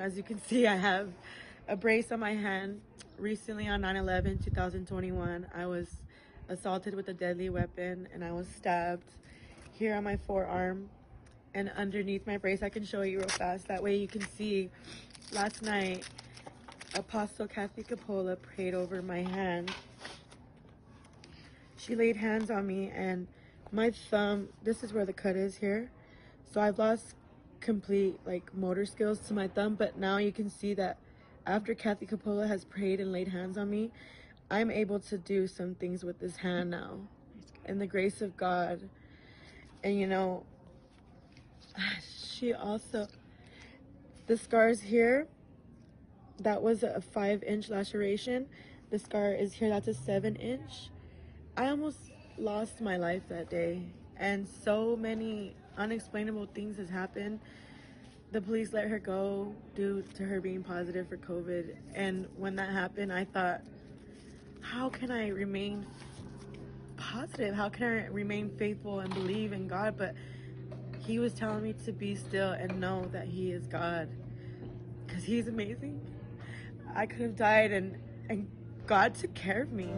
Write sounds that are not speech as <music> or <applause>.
As you can see, I have a brace on my hand. Recently on 9-11, 2021, I was assaulted with a deadly weapon and I was stabbed here on my forearm and underneath my brace. I can show you real fast. That way you can see last night Apostle Kathy Capola prayed over my hand. She laid hands on me and my thumb, this is where the cut is here. So I've lost complete like motor skills to my thumb, but now you can see that after Kathy Capola has prayed and laid hands on me, I'm able to do some things with this hand now. In the grace of God. And you know, <sighs> she also, the scars here, that was a five inch laceration. The scar is here, that's a seven inch. I almost lost my life that day. And so many unexplainable things has happened. The police let her go due to her being positive for COVID. And when that happened, I thought, how can I remain positive? How can I remain faithful and believe in God? But he was telling me to be still and know that he is God. Because he's amazing. I could have died and, and God took care of me.